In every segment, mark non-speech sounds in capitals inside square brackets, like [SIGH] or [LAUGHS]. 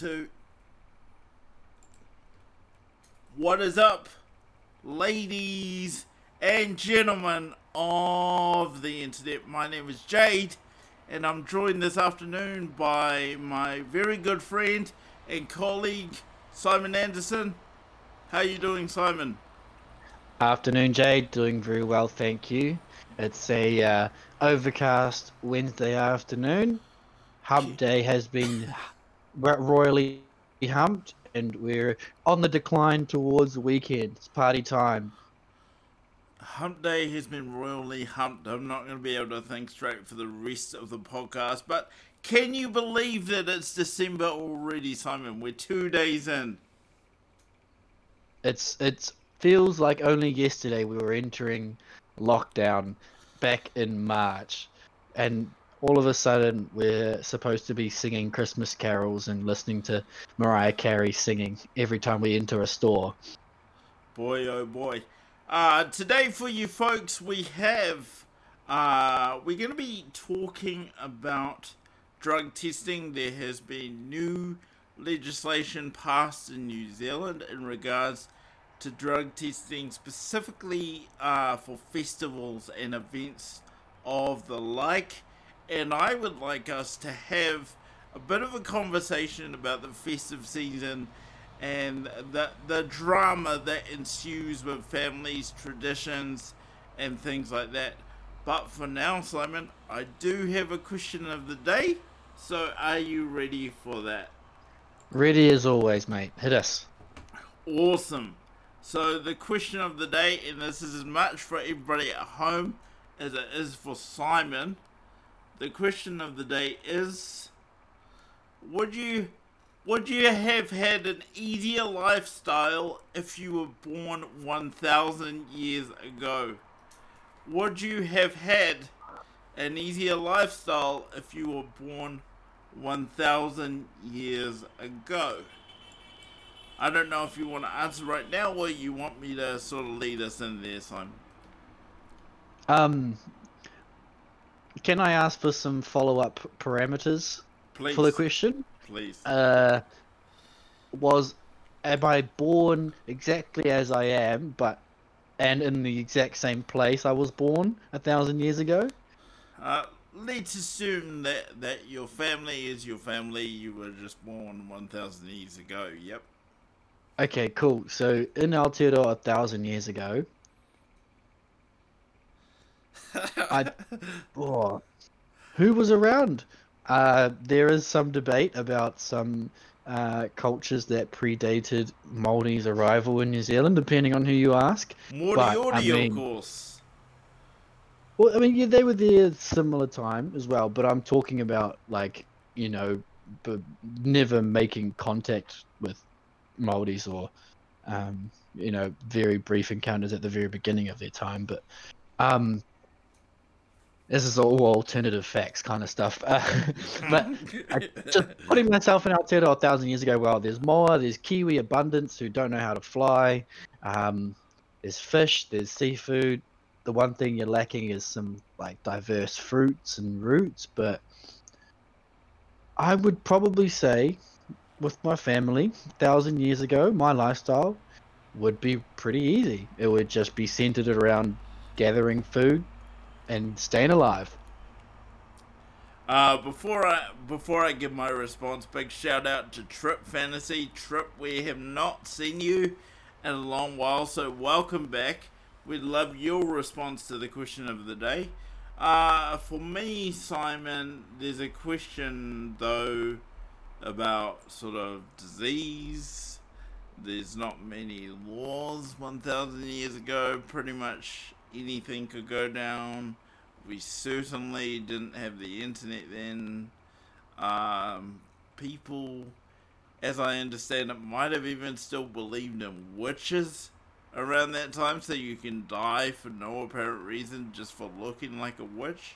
two. What is up, ladies and gentlemen of the internet? My name is Jade, and I'm joined this afternoon by my very good friend and colleague Simon Anderson. How are you doing, Simon? Afternoon, Jade. Doing very well, thank you. It's a uh, overcast Wednesday afternoon. Hump Day has been royally humped, and we're on the decline towards the weekend. It's party time. Hump Day has been royally humped. I'm not going to be able to think straight for the rest of the podcast, but can you believe that it's December already, Simon? We're two days in. It's it feels like only yesterday we were entering lockdown back in March, and all of a sudden we're supposed to be singing Christmas carols and listening to Mariah Carey singing every time we enter a store. Boy, oh boy. Uh, today for you folks, we have, uh, we're going to be talking about drug testing. There has been new legislation passed in New Zealand in regards to drug testing, specifically uh, for festivals and events of the like and I would like us to have a bit of a conversation about the festive season and the the drama that ensues with families, traditions, and things like that. But for now, Simon, I do have a question of the day. So, are you ready for that? Ready as always, mate. Hit us. Awesome. So, the question of the day, and this is as much for everybody at home as it is for Simon the question of the day is would you would you have had an easier lifestyle if you were born 1000 years ago would you have had an easier lifestyle if you were born 1000 years ago I don't know if you want to answer right now or you want me to sort of lead us in there, Simon. Um, can I ask for some follow-up parameters Please. for the question? Please. Uh, was am I born exactly as I am, but and in the exact same place I was born a thousand years ago? Uh, let's assume that that your family is your family. You were just born one thousand years ago. Yep. Okay, cool. So in Aotearoa a thousand years ago, I, [LAUGHS] oh, who was around? Uh, there is some debate about some uh, cultures that predated Māori's arrival in New Zealand, depending on who you ask. Moriori, I mean, of course. Well, I mean, yeah, they were there similar time as well, but I'm talking about like you know, but never making contact with Māoris or um, you know, very brief encounters at the very beginning of their time, but um, this is all alternative facts kind of stuff. Uh, [LAUGHS] but [LAUGHS] just putting myself in Aotearoa a thousand years ago, well, there's more. There's Kiwi abundance who don't know how to fly. Um, there's fish. There's seafood. The one thing you're lacking is some like diverse fruits and roots. But I would probably say, with my family, a thousand years ago, my lifestyle would be pretty easy. It would just be centered around gathering food, and staying alive. Uh, before I before I give my response, big shout out to Trip Fantasy. Trip, we have not seen you in a long while, so welcome back. We'd love your response to the question of the day. Uh, for me, Simon, there's a question though about sort of disease. There's not many laws 1,000 years ago. Pretty much anything could go down. We certainly didn't have the internet then. Um, people, as I understand it, might have even still believed in witches around that time, so you can die for no apparent reason just for looking like a witch.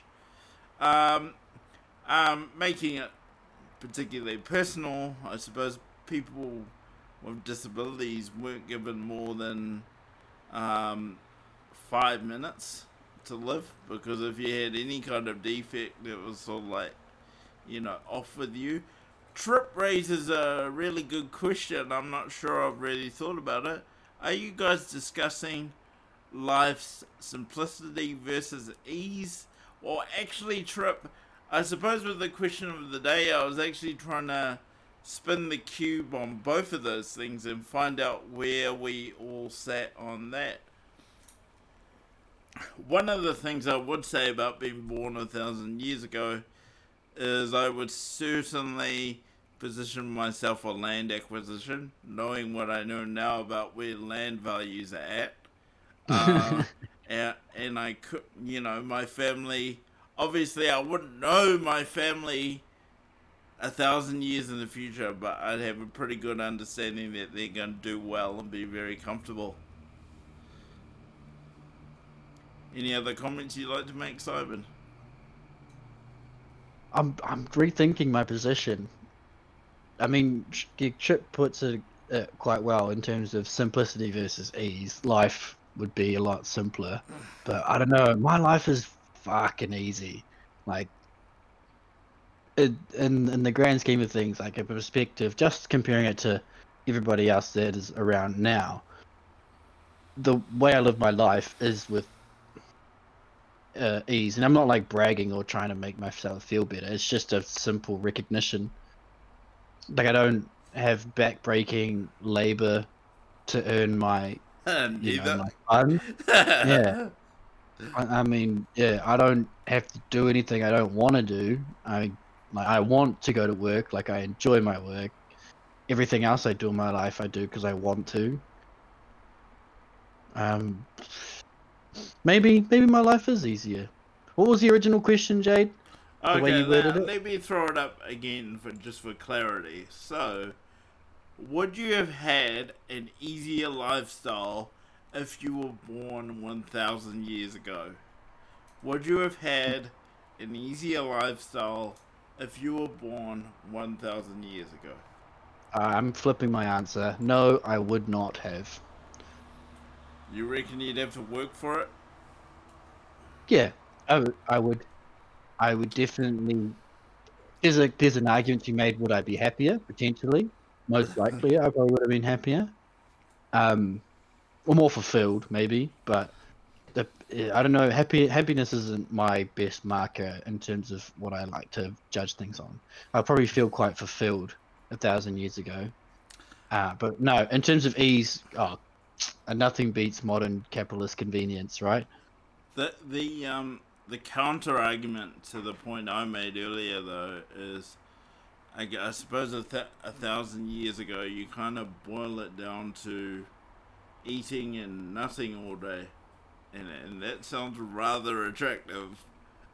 Um, um, making it particularly personal, I suppose people with disabilities weren't given more than um, five minutes to live because if you had any kind of defect that was sort of like, you know, off with you, Trip raises a really good question. I'm not sure I've really thought about it. Are you guys discussing life's simplicity versus ease? Or actually, Trip, I suppose with the question of the day, I was actually trying to spin the cube on both of those things and find out where we all sat on that. One of the things I would say about being born a thousand years ago is I would certainly position myself for land acquisition, knowing what I know now about where land values are at. [LAUGHS] Uh, and, and I could, you know, my family. Obviously, I wouldn't know my family a thousand years in the future, but I'd have a pretty good understanding that they're going to do well and be very comfortable. Any other comments you'd like to make, Simon? I'm I'm rethinking my position. I mean, Trip puts it uh, quite well in terms of simplicity versus ease. Life would be a lot simpler, but I don't know. My life is fucking easy. Like, it, in in the grand scheme of things, like a perspective, just comparing it to everybody else that is around now. The way I live my life is with uh, ease, and I'm not like bragging or trying to make myself feel better. It's just a simple recognition. Like I don't have backbreaking labor to earn my, you know, my fun. [LAUGHS] yeah, I, I, mean, yeah, I don't have to do anything I don't want to do. I like I want to go to work. Like I enjoy my work. Everything else I do in my life, I do because I want to. Um, Maybe maybe my life is easier. What was the original question, Jade? The okay, let, let me throw it up again for just for clarity. So, would you have had an easier lifestyle if you were born 1,000 years ago? Would you have had an easier lifestyle if you were born 1,000 years ago? I'm flipping my answer. No, I would not have. You reckon you'd have to work for it? Yeah, I would. I would, I would definitely. There's a there's an argument to be made. Would I be happier? Potentially, most [LAUGHS] likely, I probably would have been happier. Um, or more fulfilled, maybe. But the I don't know. Happy happiness isn't my best marker in terms of what I like to judge things on. I probably feel quite fulfilled a thousand years ago. Uh, but no, in terms of ease, oh and nothing beats modern capitalist convenience, right? The the um the counter argument to the point I made earlier, though, is I, I suppose a, th- a thousand years ago, you kind of boil it down to eating and nothing all day, and and that sounds rather attractive.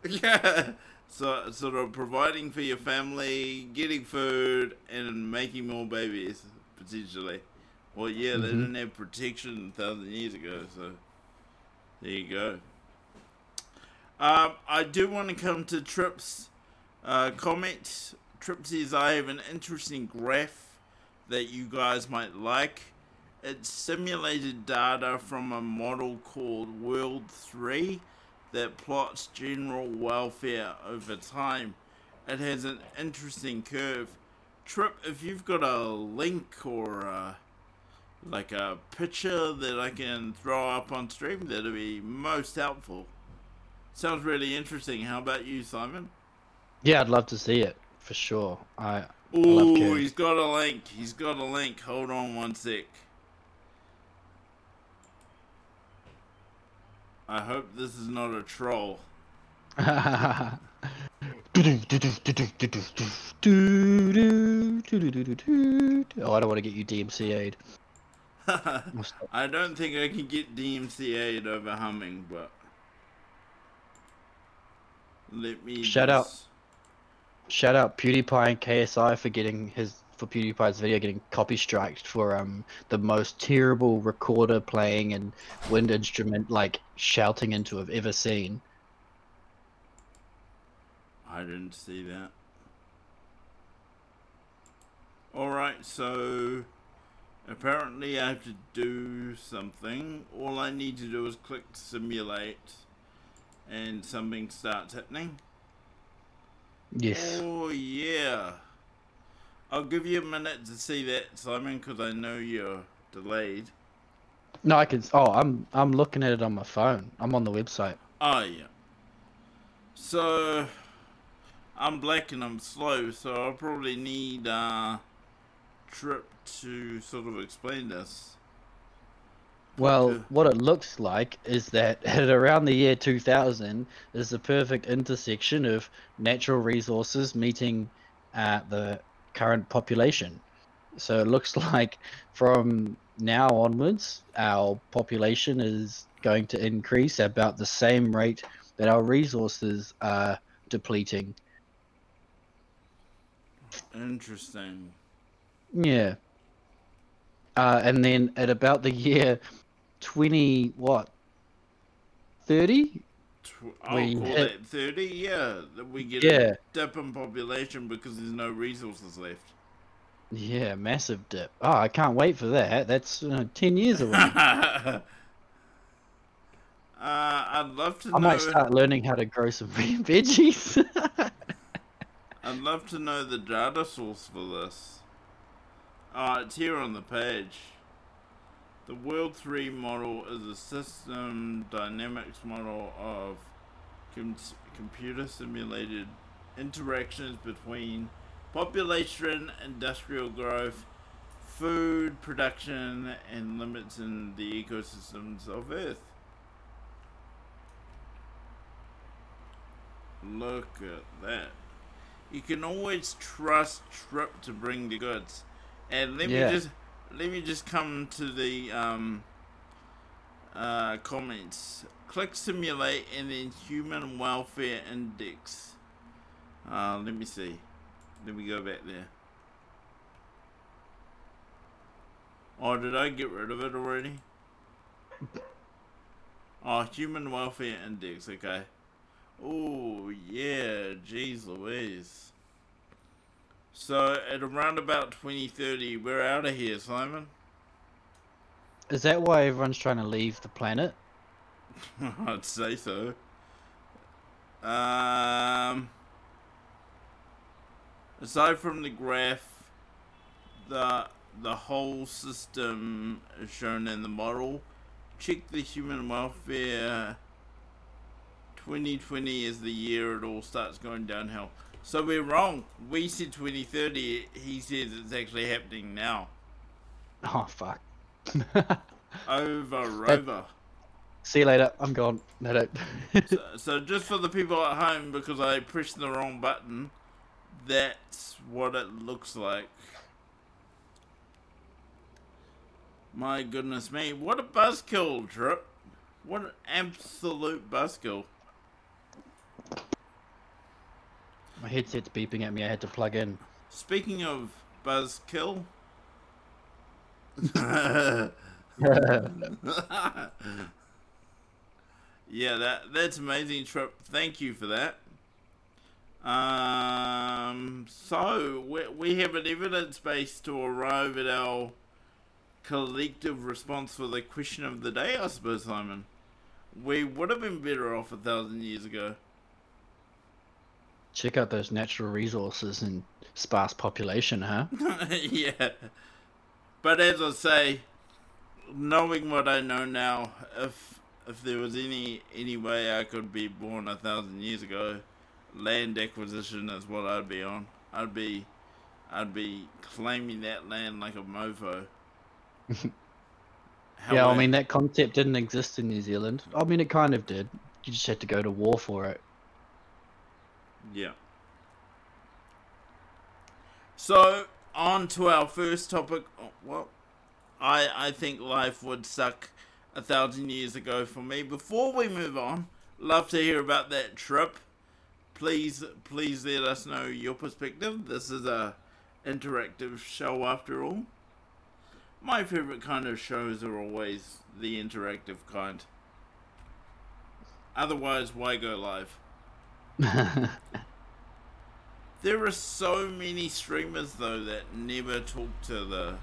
[LAUGHS] yeah, so sort of providing for your family, getting food, and making more babies potentially. Well, yeah, mm-hmm. they didn't have protection a thousand years ago, so there you go. Um, I do want to come to Trips uh, comment. Trip says I have an interesting graph that you guys might like. It's simulated data from a model called World 3 that plots general welfare over time. It has an interesting curve. Trip, if you've got a link or a like a picture that I can throw up on stream, that'd be most helpful. Sounds really interesting. How about you, Simon? Yeah, I'd love to see it for sure. I. Oh, he's got a link. He's got a link. Hold on one sec. I hope this is not a troll. [LAUGHS] oh, I don't want to get you DMCA'd. I don't think I can get DMCA'd over humming, but let me shout just... out. Shout out PewDiePie and KSI for getting his for PewDiePie's video getting copy striked for um the most terrible recorder playing and wind instrument like shouting into I've ever seen. I didn't see that. Alright, so Apparently I have to do something. All I need to do is click simulate and something starts happening. Yes. Oh yeah. I'll give you a minute to see that, Simon, because I know you're delayed. No, I can. Oh, I'm I'm looking at it on my phone. I'm on the website. Oh yeah. So I'm black and I'm slow, so I'll probably need uh Trip to sort of explain this. Well, what it looks like is that [LAUGHS] at around the year 2000 is the perfect intersection of natural resources meeting uh, the current population. So it looks [LAUGHS] like from now onwards, our population is going to increase at about the same rate that our resources are depleting. Interesting. Yeah. Uh, and then at about the year 20, what? 30? Tw- I'll We call hit- that 30, yeah. We get Yeah. a dip in population because there's no resources left. Yeah, massive dip. Oh, I can't wait for that. That's uh, 10 years away. [LAUGHS] uh, I'd love to I know. might start learning how to grow some [LAUGHS] veggies. I'd love to know the data source for this. Uh, it's here on the page. The World 3 model is a system dynamics model of com- computer simulated interactions between population, industrial growth, food production, and limits in the ecosystems of Earth. Look at that. You can always trust Trip to bring the goods. And let Yeah. me just let me just come to the um uh comments. Click simulate and then human welfare index. Uh let me see. Let me go back there. Oh, did I get rid of it already? Oh, human welfare index, okay. Oh, yeah, jeez Louise. So, at around about 2030, we're out of here, Simon. Is that why everyone's trying to leave the planet? [LAUGHS] I'd say so. Um, aside from the graph, the the whole system is shown in the model. Check the human welfare. 2020 is the year it all starts going downhill. So we're wrong. We said 2030. He says it's actually happening now. Oh, fuck. [LAUGHS] Over, That- over. See you later. I'm gone. No, no. so, [LAUGHS] so just for the people at home, because I pressed the wrong button, that's what it looks like. My goodness me, what a buzzkill, Trip. What an absolute buzzkill. My headset's beeping at me. I had to plug in. Speaking of buzzkill. [LAUGHS] yeah, that that's amazing, Trip. Thank you for that. Um, so we, we have an evidence base to arrive at our collective response for the question of the day, I suppose, Simon. We would have been better off a thousand years ago. Check out those natural resources and sparse population, huh? [LAUGHS] yeah. But as I say, knowing what I know now, if if there was any any way I could be born a thousand years ago, land acquisition is what I'd be on. I'd be I'd be claiming that land like a mofo. [LAUGHS] yeah, I mean, that concept didn't exist in New Zealand. I mean, it kind of did. You just had to go to war for it. Yeah. So on to our first topic. Oh, Well, I I think life would suck a thousand years ago for me. Before we move on, love to hear about that trip. Please, please let us know your perspective. This is a interactive show after all. My favorite kind of shows are always the interactive kind. Otherwise, why go live? [LAUGHS] There are so many streamers though that never talk to the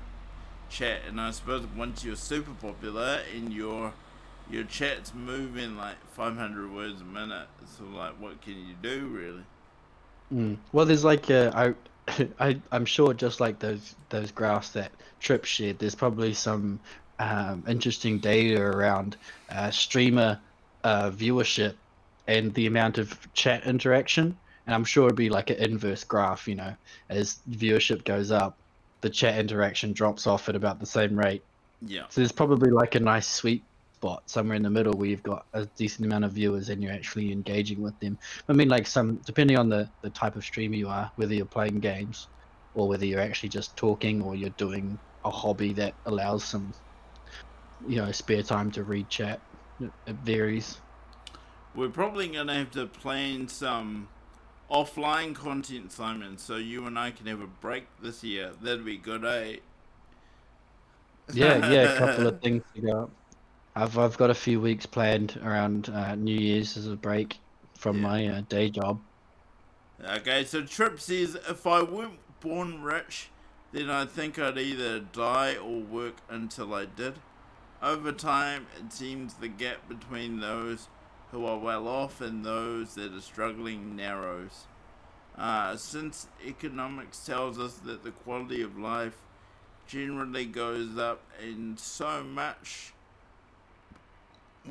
chat, and I suppose once you're super popular and your your chat's moving like 500 words a minute, so like what can you do really? Mm. Well, there's like uh, I [LAUGHS] I, I'm sure just like those those graphs that Trip shared, there's probably some um, interesting data around uh, streamer uh, viewership and the amount of chat interaction. And I'm sure it'd be like an inverse graph, you know, as viewership goes up, the chat interaction drops off at about the same rate. Yeah. So there's probably like a nice sweet spot somewhere in the middle where you've got a decent amount of viewers and you're actually engaging with them. I mean, like some depending on the the type of streamer you are, whether you're playing games or whether you're actually just talking or you're doing a hobby that allows some, you know, spare time to read chat. It, it varies. We're probably gonna have to plan some offline content, Simon, so you and I can have a break this year. That'd be good, eh? Yeah, yeah, a couple of [LAUGHS] things to go. I've I've got a few weeks planned around uh, New Year's as a break from Yeah. my uh, day job. Okay, so Trip says if I weren't born rich, then I think I'd either die or work until I did. Over time, it seems the gap between those who are well off and those that are struggling narrows. Uh, since economics tells us that the quality of life generally goes up in so much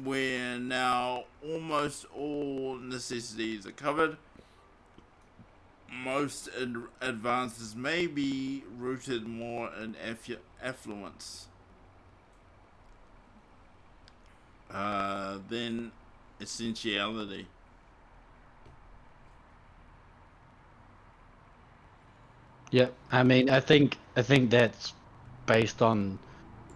where now almost all necessities are covered most ad- advances may be rooted more in affu- affluence uh, essentiality. Yeah, I mean, I think I think that's based on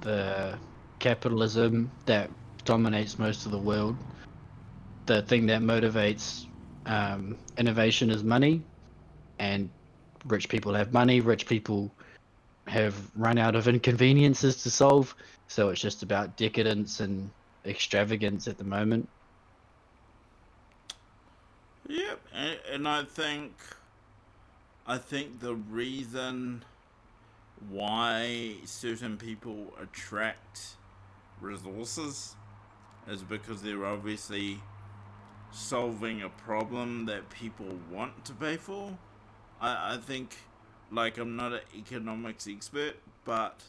the capitalism that dominates most of the world. The thing that motivates um, innovation is money, and rich people have money. Rich people have run out of inconveniences to solve, so it's just about decadence and extravagance at the moment. Yep, and, and I think, I think the reason why certain people attract resources is because they're obviously solving a problem that people want to pay for. I, I think, like, I'm not an economics expert, but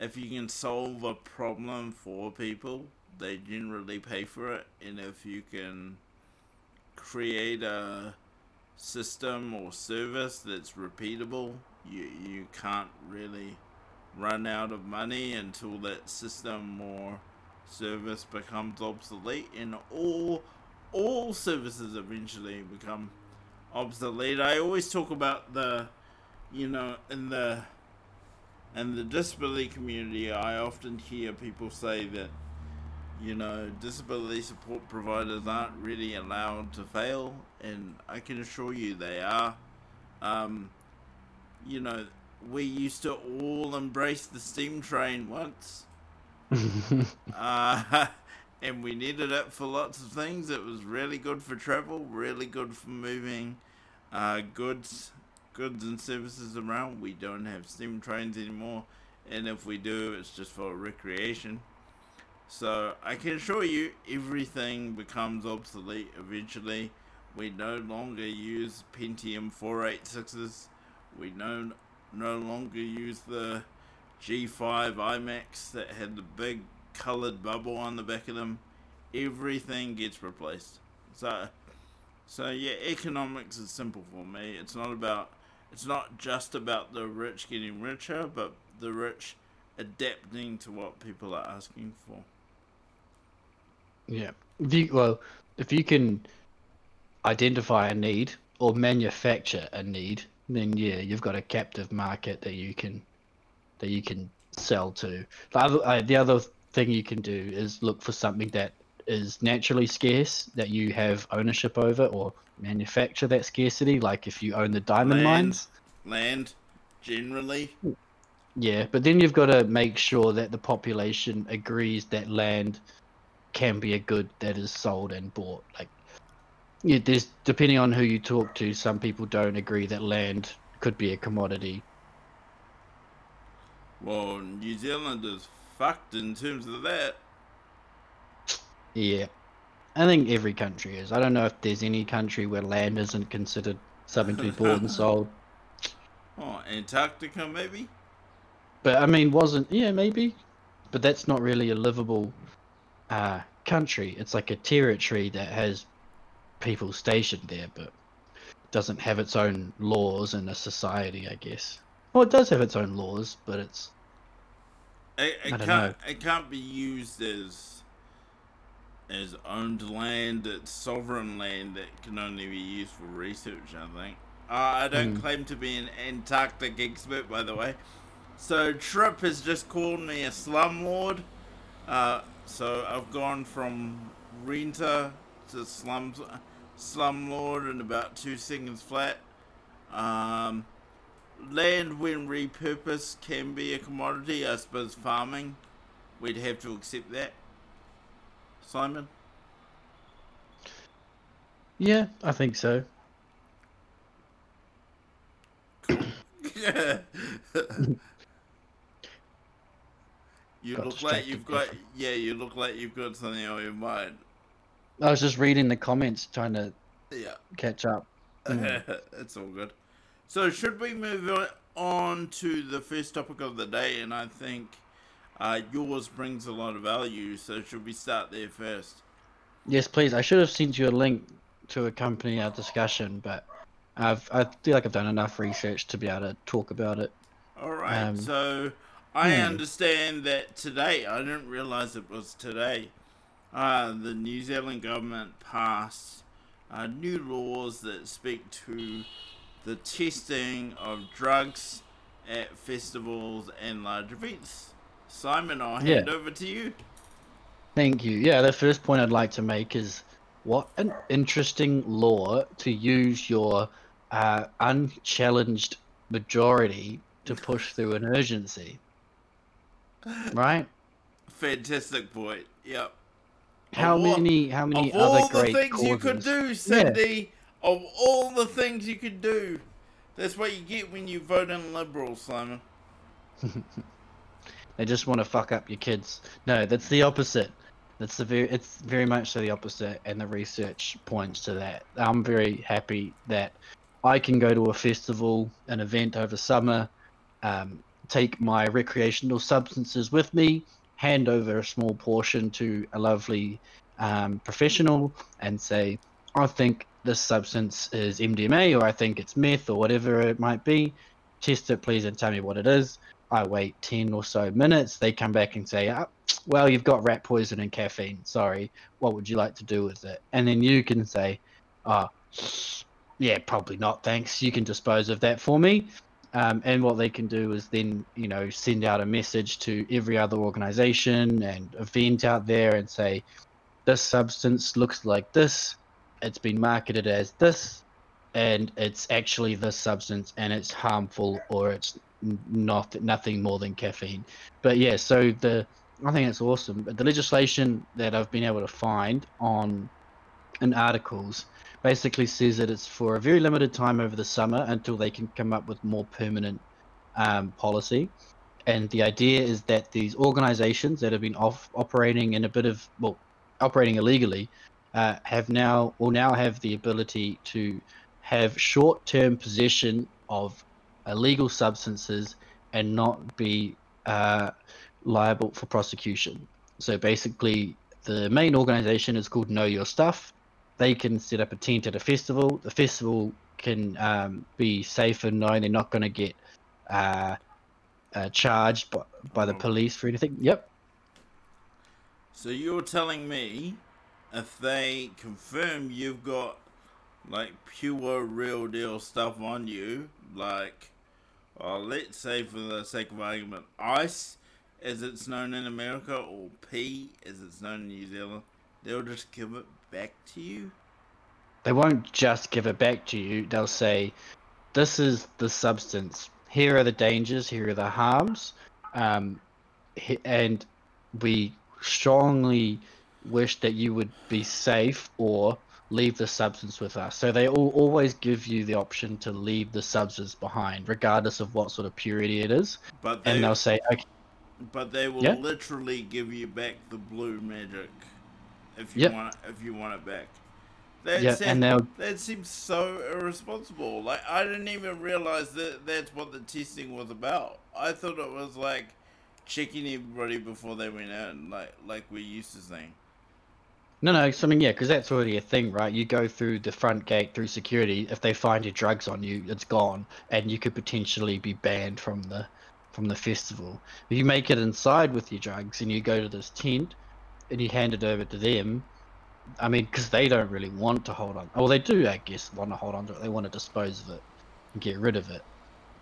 if you can solve a problem for people, they generally pay for it, and if you can create a system or service that's repeatable, you you can't really run out of money until that system or service becomes obsolete and all all services eventually become obsolete. I always talk about the you know in the in the disability community I often hear people say that you know, disability support providers aren't really allowed to fail, and I can assure you they are. Um, you know, we used to all embrace the steam train once, [LAUGHS] uh, [LAUGHS] and we needed it for lots of things. It was really good for travel, really good for moving uh, goods, goods and services around. We don't have steam trains anymore, and if we do, it's just for recreation. So I can assure you, everything becomes obsolete eventually. We no longer use Pentium 486s. We no no longer use the G5 iMacs that had the big colored bubble on the back of them. Everything gets replaced. So so yeah, economics is simple for me. It's not about it's not just about the rich getting richer, but the rich adapting to what people are asking for. Yeah. If you well, if you can identify a need or manufacture a need, then yeah, you've got a captive market that you can that you can sell to. The other, uh, the other thing you can do is look for something that is naturally scarce that you have ownership over or manufacture that scarcity. Like if you own the diamond Land. mines, Land, generally. yeah. But then you've got to make sure that the population agrees that land can be a good that is sold and bought. Like, yeah, there's depending on who you talk to, some people don't agree that land could be a commodity. Well, New Zealand is fucked in terms of that. Yeah, I think every country is. I don't know if there's any country where land isn't considered something to be bought and [LAUGHS] sold. Oh, Antarctica maybe. But I mean, wasn't yeah maybe, but that's not really a livable uh, country. It's like a territory that has people stationed there, but doesn't have its own laws and a society, I guess. Well, it does have its own laws, but it's It, it I don't can't. It can't be used as as owned land. It's sovereign land that can only be used for research. I think. Uh, I don't Hmm. claim to be an Antarctic expert, by the way. So Trip has just called me a slumlord. Uh, so I've gone from renter to slums slumlord in about two seconds flat. Um, land when repurposed can be a commodity. I suppose farming, we'd have to accept that. Simon. yeah, I think so. [LAUGHS] [LAUGHS] you Got look like you've got yeah. You look like you've got something on your mind. I was just reading the comments, trying to Yeah. catch up. Mm. [LAUGHS] it's all good. So, should we move on- to the first topic of the day? And I think uh, yours brings a lot of value. So, should we start there first? Yes, please. I should have sent you a link to accompany our discussion, but I've I feel like I've done enough research to be able to talk about it. All right. Um, so, I hmm. understand that today, I didn't realize it was today, uh, the New Zealand government passed uh, new laws that speak to the testing of drugs at festivals and large events. Simon, I'll hand Yeah. over to you. Thank you. Yeah, the first point I'd like to make is what an interesting law to use your uh, unchallenged majority to push through an urgency. Right? Fantastic point. Yep. How all- many how many Of all other the great things you could causes- do, Yeah. Cindy, of all the things you could do, that's what you get when you vote in Liberal, Simon. [LAUGHS] They just want to fuck up your kids. No, that's the opposite. That's the very it's very much so the opposite and the research points to that. I'm very happy that I can go to a festival, an event over summer, um, take my recreational substances with me, hand over a small portion to a lovely um, professional and say, I think this substance is MDMA or I think it's meth or whatever it might be. Test it, please, and tell me what it is. I wait 10 or so minutes. They come back and say, ah, Well, you've got rat poison and caffeine. Sorry. What would you like to do with it? And then you can say, Oh, yeah, probably not. Thanks. You can dispose of that for me. Um, and what they can do is then, you know, send out a message to every other organization and event out there and say, This substance looks like this. It's been marketed as this. And it's actually this substance, and it's harmful, or it's not nothing more than caffeine. But yeah, so the I think it's awesome. But the legislation that I've been able to find on in articles basically says that it's for a very limited time over the summer until they can come up with more permanent um, policy. And the idea is that these organizations that have been off operating in a bit of well, operating illegally, uh, have now will now have the ability to have short-term possession of illegal substances and not be uh, liable for prosecution. So basically, the main organization is called Know Your Stuff. They can set up a tent at a festival. The festival can um, be safe and knowing they're not going to get uh, uh, charged by, by the Oh. police for anything. Yep. So you're telling me if they confirm you've got like pure real deal stuff on you, like well, let's say for the sake of argument, ice as it's known in America or P as it's known in New Zealand, they'll just give it back to you? They won't just give it back to you. They'll say, "This is the substance. Here are the dangers. Here are the harms, um, and we strongly wish that you would be safe or leave the substance with us." So they all always give you the option to leave the substance behind, regardless of what sort of purity it is. But they And they'll say, "Okay, but they will Yeah. literally give you back the blue magic if you Yep. want if you want it back. That yeah, seems, and they'll that seems so irresponsible. Like I didn't even realize that that's what the testing was about. I thought it was like checking everybody before they went out, and like like we used to saying. No, no, so, I mean, yeah, because that's already a thing, right? You go through the front gate through security. If they find your drugs on you, it's gone, and you could potentially be banned from the from the festival. If you make it inside with your drugs and you go to this tent and you hand it over to them, I mean, because they don't really want to hold on. Well, they do, I guess, want to hold on to it. They want to dispose of it and get rid of it.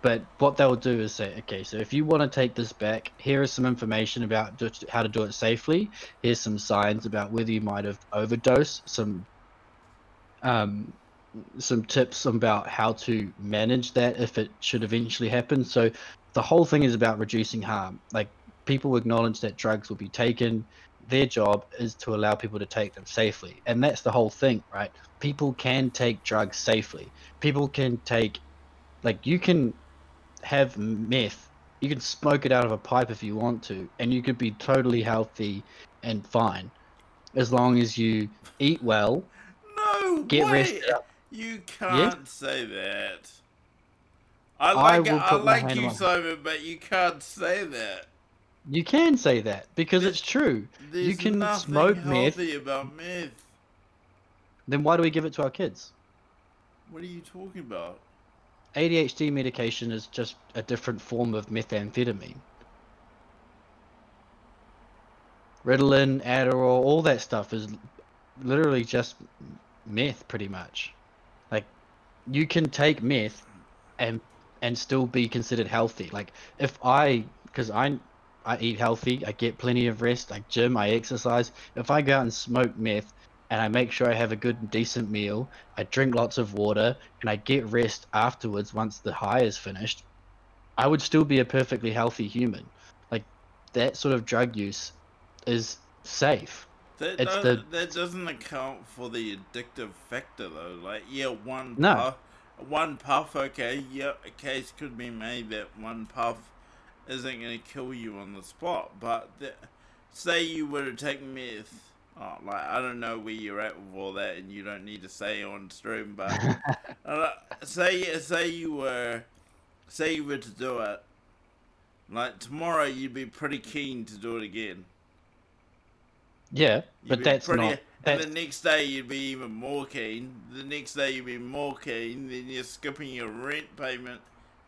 But what they'll do is say, okay, so if you want to take this back, here is some information about how to do it safely. Here's some signs about whether you might have overdosed. Some um, some tips about how to manage that if it should eventually happen. So the whole thing is about reducing harm. Like people acknowledge that drugs will be taken. Their job is to allow people to take them safely, and that's the whole thing, right? People can take drugs safely. People can take, like, you can have meth. You can smoke it out of a pipe if you want to, and you could be totally healthy and fine, as long as you eat well, No get way. rested up. You can't say that. I I like I, my like you, Simon, but you can't say that. You can say that because it's true. There's you can nothing smoke meth. healthy about meth. Then why do we give it to our kids? What are you talking about? ADHD medication is just a different form of methamphetamine. Ritalin, Adderall, all that stuff is literally just meth, pretty much. Like, you can take meth and and still be considered healthy. Like, if I, because I, I eat healthy, I get plenty of rest, I gym, I exercise. If I go out and smoke meth and I make sure I have a good, decent meal, I drink lots of water, and I get rest afterwards once the high is finished, I would still be a perfectly healthy human. Like, that sort of drug use is safe. That, the- that doesn't account for the addictive factor though. Like yeah, one No. puff, one puff. Okay, yeah, a case could be made that one puff isn't going to kill you on the spot. But the, say you were to take meth. Oh, like I don't know where you're at with all that, and you don't need to say on stream. But [LAUGHS] uh, say say you were say you were to do it. Like tomorrow, you'd be pretty keen to do it again. Yeah, You'd but that's pretty- not. And the next day you'd be even more keen. The next day you'd be more keen. Then you're skipping your rent payment,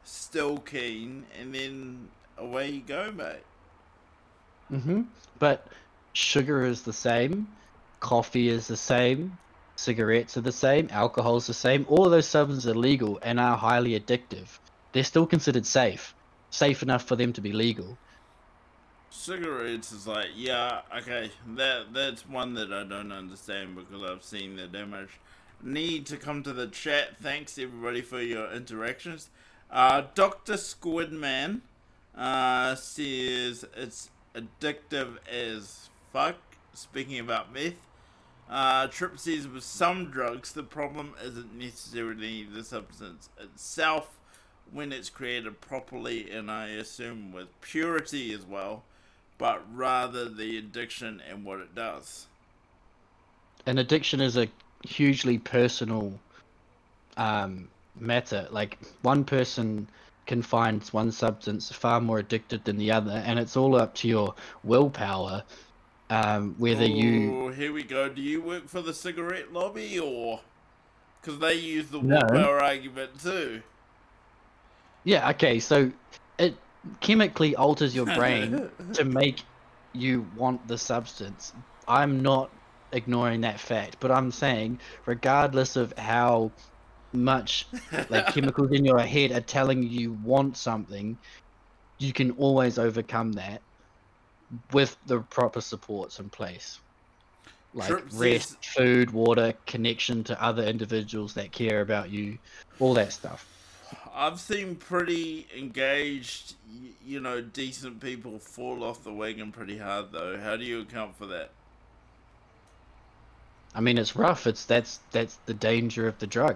still keen, and then away you go, mate. hmm But sugar is the same, coffee is the same, cigarettes are the same, alcohol's the same. All of those substances are legal and are highly addictive. They're still considered safe, safe enough for them to be legal. Cigarettes is like, yeah, okay, that that's one that I don't understand because I've seen the damage. Need to come to the chat. Thanks everybody for your interactions. Uh, Doctor Squidman uh, says it's addictive as fuck. Speaking about meth, uh, Trip says with some drugs the problem isn't necessarily the substance itself when it's created properly, and I assume with purity as well but rather the addiction and what it does. An addiction is a hugely personal um, matter. Like one person can find one substance far more addicted than the other, and it's all up to your willpower. Um, whether you here we go. Do you work for the cigarette lobby or? Because they use the No. willpower argument too. Yeah, okay, so it chemically alters your brain to [LAUGHS] make you want the substance. I'm not ignoring that fact, but I'm saying, regardless of how much like [LAUGHS] chemicals in your head are telling you you want something, you can always overcome that with the proper supports in place. Like Trip says- rest, food, water, connection to other individuals that care about you, all that stuff. I've seen pretty engaged, you know, decent people fall off the wagon pretty hard though. How do you account for that? I mean, it's rough. It's that's that's the danger of the drug.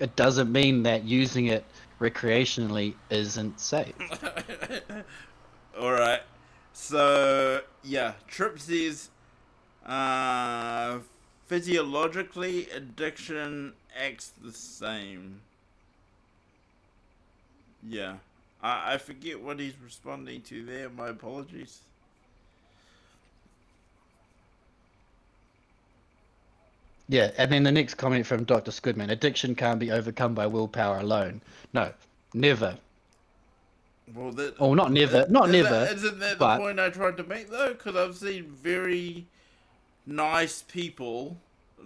It doesn't mean that using it recreationally isn't safe. [LAUGHS] Alright. So, yeah, Trip says, uh, Physiologically, addiction acts the same. Yeah. I, I forget what he's responding to there. My apologies. Yeah, and then the next comment from Dr. Squidman addiction can't be overcome by willpower alone. No, never. Well, that. Oh, not never. Not is never. That, isn't that but- the point I tried to make though? Because I've seen very nice people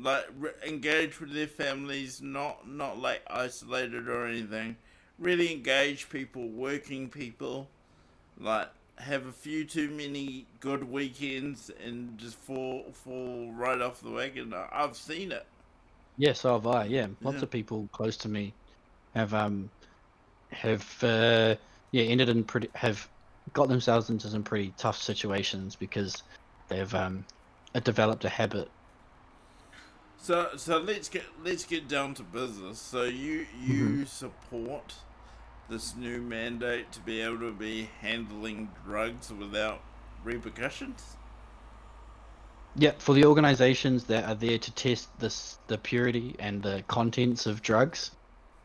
like re- engage with their families, not not like isolated or anything. Really engaged people, working people, like have a few too many good weekends and just fall fall right off the wagon. I've seen it. Yeah, so have I. Yeah, lots Yeah. of people close to me have um have uh, yeah ended in pretty have got themselves into some pretty tough situations because they've um uh, developed a habit. So so let's get let's get down to business. So you you support this new mandate to be able to be handling drugs without repercussions? Yeah, for the organizations that are there to test this the purity and the contents of drugs,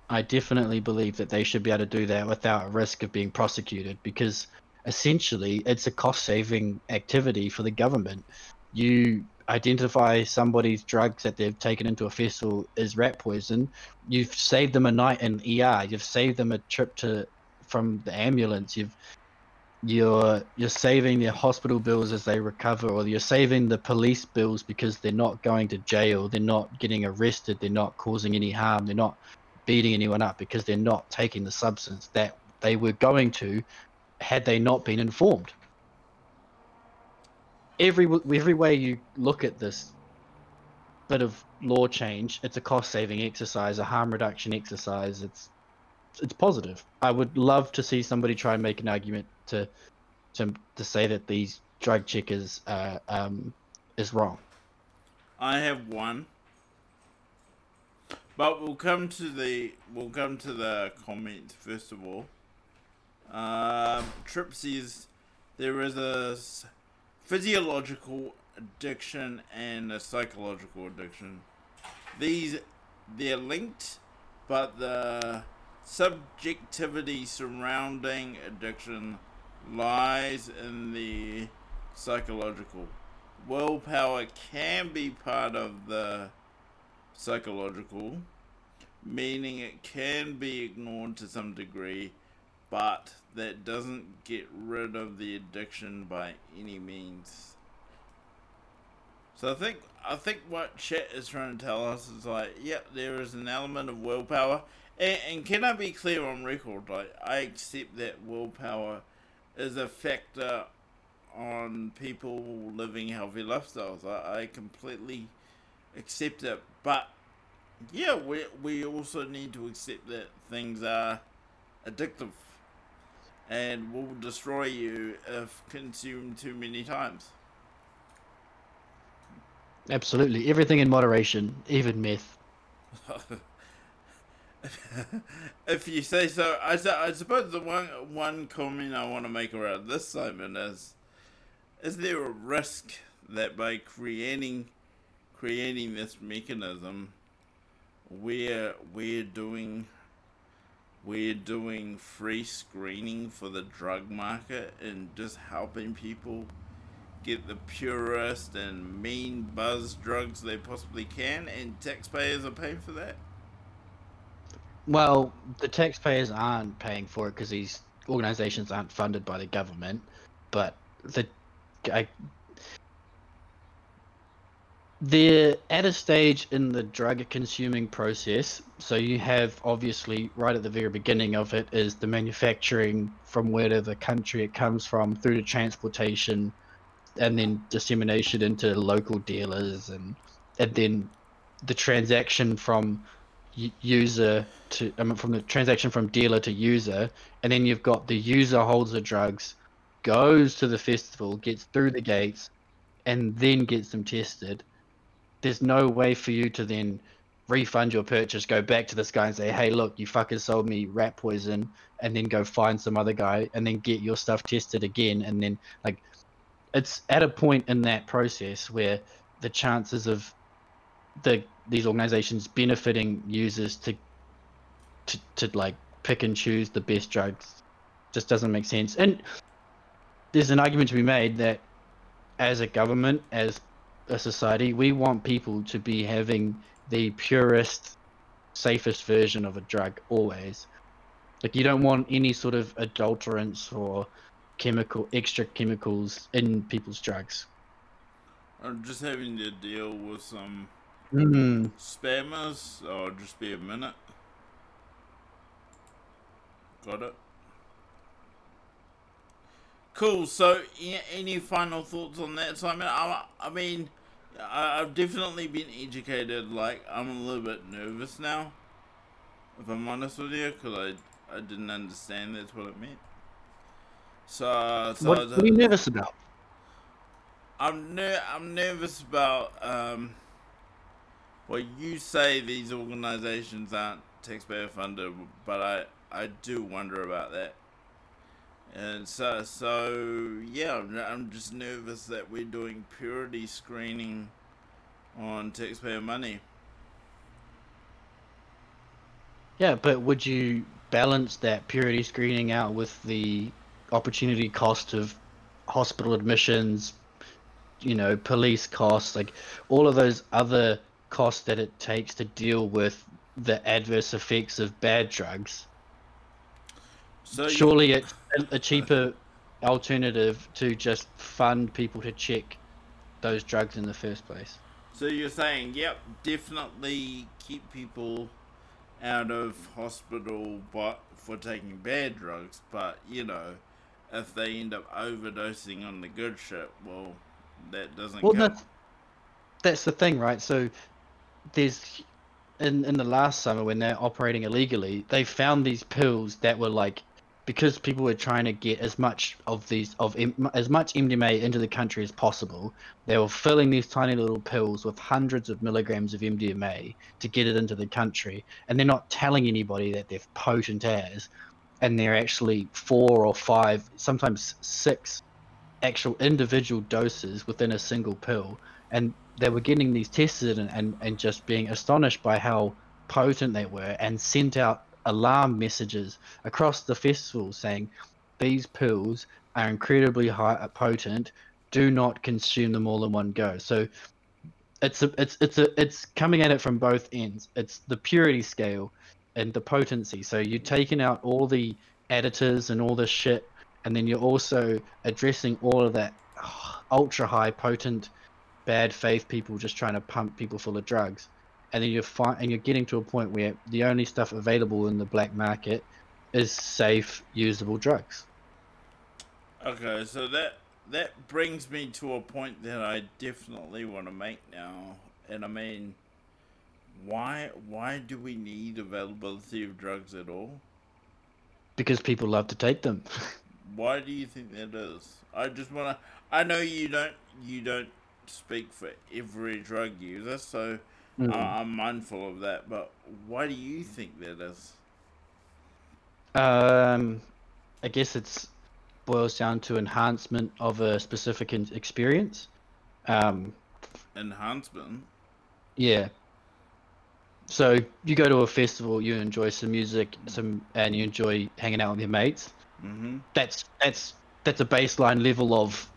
I definitely believe that they should be able to do that without risk of being prosecuted because essentially it's a cost saving activity for the government. You identify somebody's drugs that they've taken into a festival is rat poison, you've saved them a night in ER, you've saved them a trip to from the ambulance, you've you're you're saving their hospital bills as they recover or you're saving the police bills because they're not going to jail. They're not getting arrested. They're not causing any harm. They're not beating anyone up because they're not taking the substance that they were going to had they not been informed every every way you look at this bit of law change it's a cost saving exercise a harm reduction exercise it's it's positive. I would love to see somebody try and make an argument to to to say that these drug checkers uh, um, is wrong. I have one. But we'll come to the we'll come to the comments first of all. Um, Trip says there is a physiological addiction and a psychological addiction. These they're linked, but the subjectivity surrounding addiction lies in the psychological. Willpower can be part of the psychological, meaning it can be ignored to some degree, but that doesn't get rid of the addiction by any means. So I think I think what Chet is trying to tell us is like, yep, there is an element of willpower, and, and can I be clear on record? Like, I accept that willpower is a factor on people living healthy lifestyles. I, I completely accept it, but yeah, we we also need to accept that things are addictive and will destroy you if consumed too many times. Absolutely, everything in moderation, even meth. [LAUGHS] if you say so, I, I suppose the one one comment I want to make around this, Simon, is: is there a risk that by creating creating this mechanism, we're we're doing we're doing free screening for the drug market and just helping people get the purest and mean buzz drugs they possibly can, and taxpayers are paying for that? Well, the taxpayers aren't paying for it because these organizations aren't funded by the government, but the I, they're at a stage in the drug consuming process. So you have obviously right at the very beginning of it is the manufacturing from wherever country it comes from through to transportation, and then dissemination into local dealers and and then the transaction from user to I mean, from the transaction from dealer to user, and then you've got the user holds the drugs, goes to the festival, gets through the gates, and then gets them tested. There's no way for you to then refund your purchase, go back to this guy and say, "Hey, look, you fuckers sold me rat poison," and then go find some other guy and then get your stuff tested again, and then like, it's at a point in that process where the chances of the these organizations benefiting users to to to like pick and choose the best drugs just doesn't make sense. And there's an argument to be made that as a government, as a society, we want people to be having the purest, safest version of a drug always. Like you don't want any sort of adulterants or chemical extra chemicals in people's drugs. I'm just having to deal with some Mm. spammers. Oh, just be a minute. Got it. Cool. So, any final thoughts on that, Simon? I, mean I mean, I've definitely been educated. Like, I'm a little bit nervous now, if I'm honest with you, because I, I didn't understand that's what it meant. So, so What, what are you nervous about? I'm ner- I'm nervous about um. Well, you say these organisations aren't taxpayer funded, but I I do wonder about that. And so so yeah, I'm, just nervous that we're doing purity screening on taxpayer money. Yeah, but would you balance that purity screening out with the opportunity cost of hospital admissions, you know, police costs, like all of those other costs that it takes to deal with the adverse effects of bad drugs? So you- Surely it's a- a cheaper alternative to just fund people to check those drugs in the first place. So you're saying, yep, definitely keep people out of hospital but for taking bad drugs, but you know, if they end up overdosing on the good shit, well, that doesn't Well, count. that's that's the thing, right? So there's in in the last summer when they're operating illegally, they found these pills that were like because people were trying to get as much of these of as much MDMA into the country as possible. They were filling these tiny little pills with hundreds of milligrams of MDMA to get it into the country, and they're not telling anybody that they're potent as, and they're actually four or five, sometimes six actual individual doses within a single pill and they were getting these tested and, and, and just being astonished by how potent they were and sent out alarm messages across the festival saying these pills are incredibly high uh, potent. Do not consume them all in one go. So it's a, it's it's a it's coming at it from both ends. It's the purity scale and the potency. So you're taking out all the additives and all the shit and then you're also addressing all of that ultra high potent bad faith people just trying to pump people full of drugs and then you're fi- and you're getting to a point where the only stuff available in the black market is safe usable drugs Okay, so that that brings me to a point that I definitely want to make now, and I mean, why why do we need availability of drugs at all? because people love to take them [LAUGHS] Why do you think that is? I just wanna. I know you don't. You don't speak for every drug user, so Mm. I I'm mindful of that. But why do you think that is? um i guess it's boils down to enhancement of a specific experience um Enhancement. Yeah. So you go to a festival, you enjoy some music, some, and you enjoy hanging out with your mates. Mm-hmm. That's that's that's a baseline level of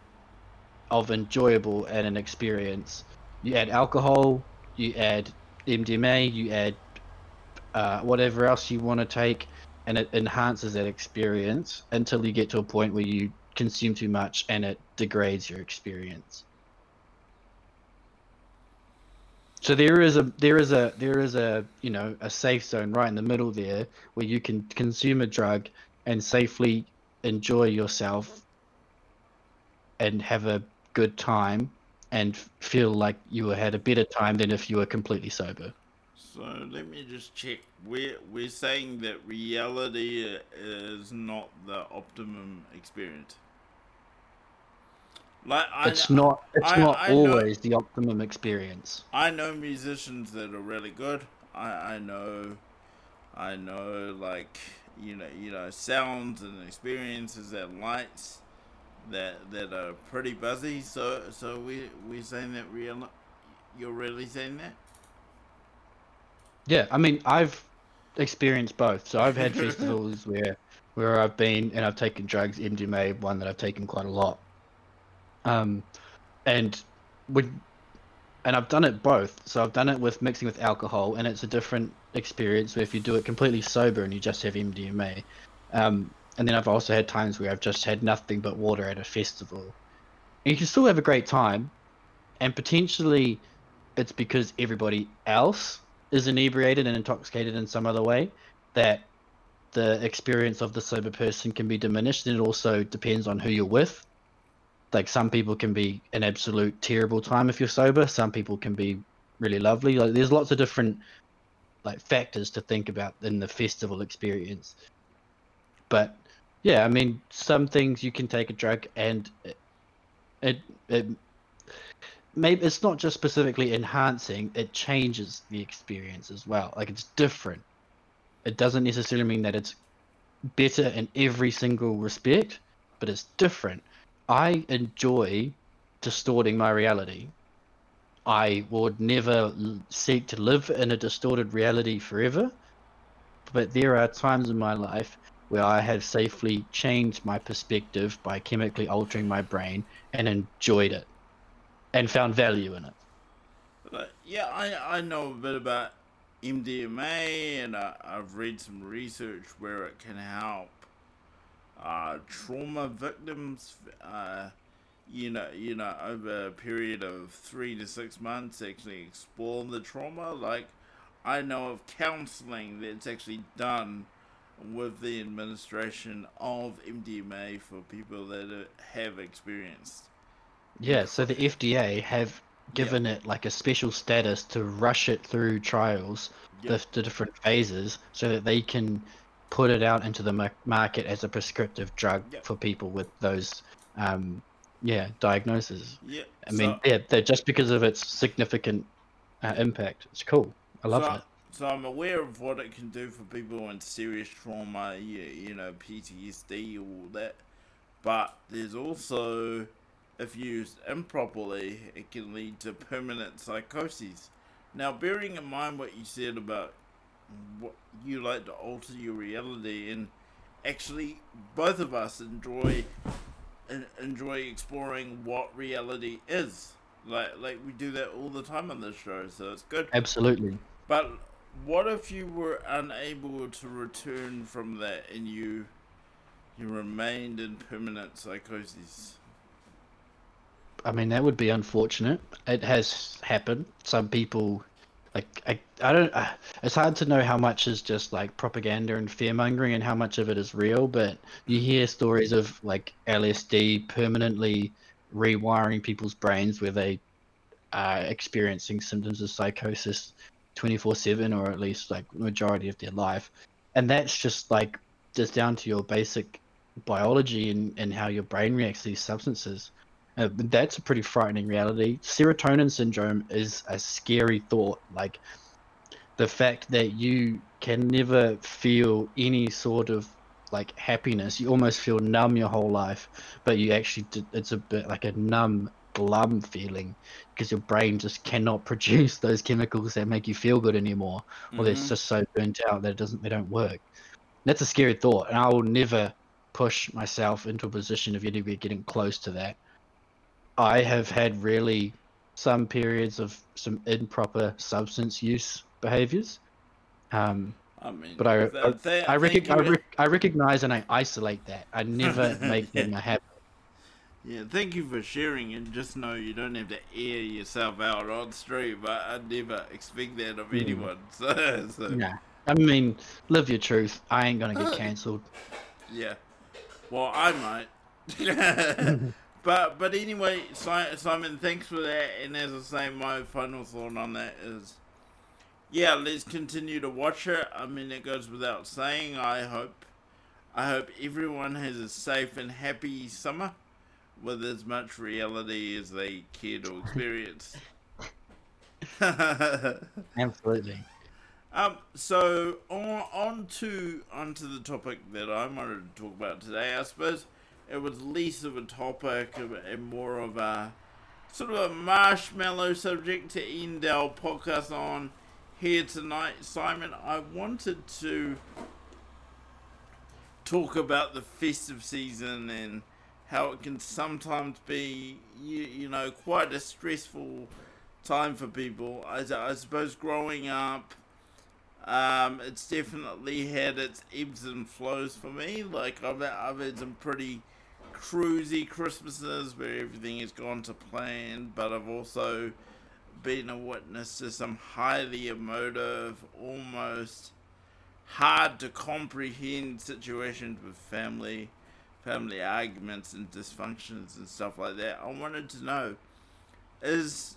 of enjoyable and an experience. You add alcohol, you add MDMA, you add uh, whatever else you want to take, and it enhances that experience until you get to a point where you consume too much and it degrades your experience. So there is a there is a there is a you know a safe zone right in the middle there where you can consume a drug and safely enjoy yourself and have a good time and feel like you had a better time than if you were completely sober. So let me just check. We're we're saying that reality uh, is not the optimum experience. Like I, it's not it's I- not I know- always the optimum experience. I know musicians that are really good. I I know, I know like you know you know sounds and experiences and lights that that are pretty buzzy. So so we we saying that real. You're really saying that? Yeah, I mean, I've experienced both. So I've had [LAUGHS] festivals where where I've been and I've taken drugs, MDMA, one that I've taken quite a lot. Um, and would and I've done it both. So I've done it with mixing with alcohol, and it's a different experience. Where if you do it completely sober and you just have MDMA, um, and then I've also had times where I've just had nothing but water at a festival, and you can still have a great time, and potentially, it's because everybody else is inebriated and intoxicated in some other way that the experience of the sober person can be diminished. And it also depends on who you're with. Like some people can be an absolute terrible time if you're sober. Some people can be really lovely. Like there's lots of different like factors to think about in the festival experience. But yeah i mean some things you can take a drug and it it, it maybe it's not just specifically enhancing it changes the experience as well. Like it's different. It doesn't necessarily mean that it's better in every single respect but it's different. I enjoy distorting my reality. I would never seek to live in a distorted reality forever, but there are times in my life where I have safely changed my perspective by chemically altering my brain and enjoyed it and found value in it. But yeah, I, I know a bit about MDMA and I, I've read some research where it can help uh, trauma victims, uh, you know, you know, over a period of three to six months, actually explore the trauma. Like, I know of counseling that's actually done with the administration of MDMA for people that have experienced. Yeah, so the FDA have given yep. it like a special status to rush it through trials, yep. the, the different phases, so that they can put it out into the market as a prescriptive drug yep. for people with those um, yeah diagnoses yeah i mean so, yeah just because of its significant uh, impact it's cool i love so, it so i'm aware of what it can do for people in serious trauma you, you know ptsd all that. But there's also if used improperly it can lead to permanent psychosis. Now bearing in mind what you said about what you like to alter your reality and actually both of us enjoy enjoy exploring what reality is. Like like we do that all the time on this show so it's good. Absolutely. But what if you were unable to return from that and you you remained in permanent psychosis? I mean that would be unfortunate. It has happened. Some people like I, I don't uh, it's hard to know how much is just like propaganda and fear mongering and how much of it is real but you hear stories of like lsd permanently rewiring people's brains where they are experiencing symptoms of psychosis 24/7 or at least like majority of their life and that's just like just down to your basic biology and, and how your brain reacts to these substances uh, that's a pretty frightening reality. Serotonin syndrome is a scary thought. Like the fact that you can never feel any sort of like happiness. You almost feel numb your whole life, but you actually it's a bit like a numb glum feeling because your brain just cannot [LAUGHS] produce those chemicals that make you feel good anymore, or mm-hmm. they're just so burnt out that it doesn't they don't work. That's a scary thought, and I will never push myself into a position of anywhere getting close to that. I have had really some periods of some improper substance use behaviors. Um, I mean, but I, I, I, rec- I, rec- I, recognize and I isolate that. I never [LAUGHS] make them a habit. Yeah, thank you for sharing, and just know you don't have to air yourself out on stream. I, I never expect that of mm. anyone. [LAUGHS] So, so. Yeah, I mean, live your truth. I ain't gonna get [LAUGHS] cancelled. yeah, well, I might. [LAUGHS] But but anyway, Simon, thanks for that. And as I say, my final thought on that is, yeah, let's continue to watch it. I mean, it goes without saying. I hope, I hope everyone has a safe and happy summer, with as much reality as they care to experience. [LAUGHS] [LAUGHS] Absolutely. Um, so on on to on to the topic that I wanted to talk about today, I suppose it was less of a topic and more of a sort of a marshmallow subject to end our podcast on. here tonight, Simon. I wanted to talk about the festive season and how it can sometimes be, you, you know, quite a stressful time for people. I, I suppose growing up, um, it's definitely had its ebbs and flows for me. Like I've I've had some pretty cruisy Christmases where everything has gone to plan, but I've also been a witness to some highly emotive, almost hard to comprehend situations with family family arguments and dysfunctions and stuff like that. I wanted to know is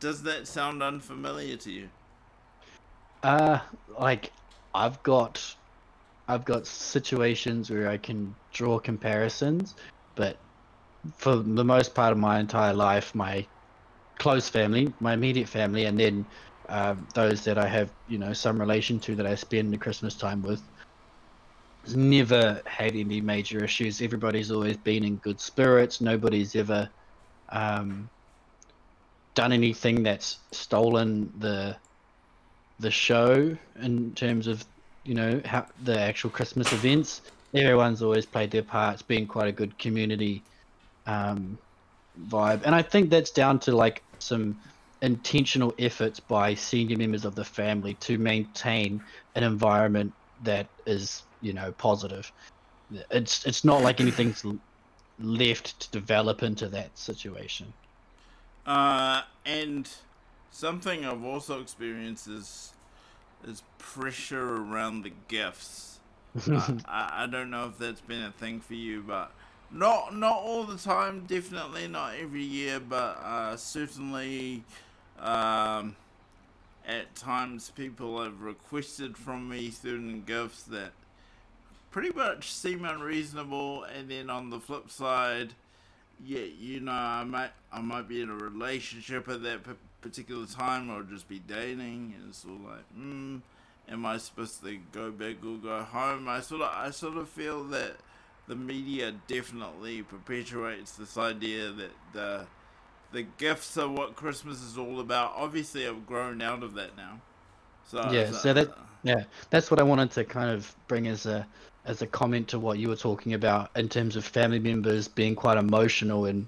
does that sound unfamiliar to you? Uh like I've got I've got situations where I can draw comparisons, but for the most part of my entire life, my close family, my immediate family, and then um, those that I have, you know, some relation to that I spend the Christmas time with, has never had any major issues. Everybody's always been in good spirits. Nobody's ever um, done anything that's stolen the the show in terms of you know how the actual Christmas events. Everyone's always played their parts, being quite a good community um, vibe, and I think that's down to like some intentional efforts by senior members of the family to maintain an environment that is you know positive. It's it's not like anything's left to develop into that situation. Uh, and something I've also experienced is is pressure around the gifts. uh, [LAUGHS] I, I don't know if that's been a thing for you, but not not all the time. Definitely not every year, but uh, certainly um, at times people have requested from me certain gifts that pretty much seem unreasonable, and then on the flip side, yeah, you know, I might I might be in a relationship at that particular time, or just be dating, and it's all like, hmm, am I supposed to go back or go home? I sort of I sort of feel that the media definitely perpetuates this idea that the the gifts are what Christmas is all about. Obviously, I've grown out of that now. So yeah, so, so that yeah, that's what I wanted to kind of bring as a as a comment to what you were talking about in terms of family members being quite emotional and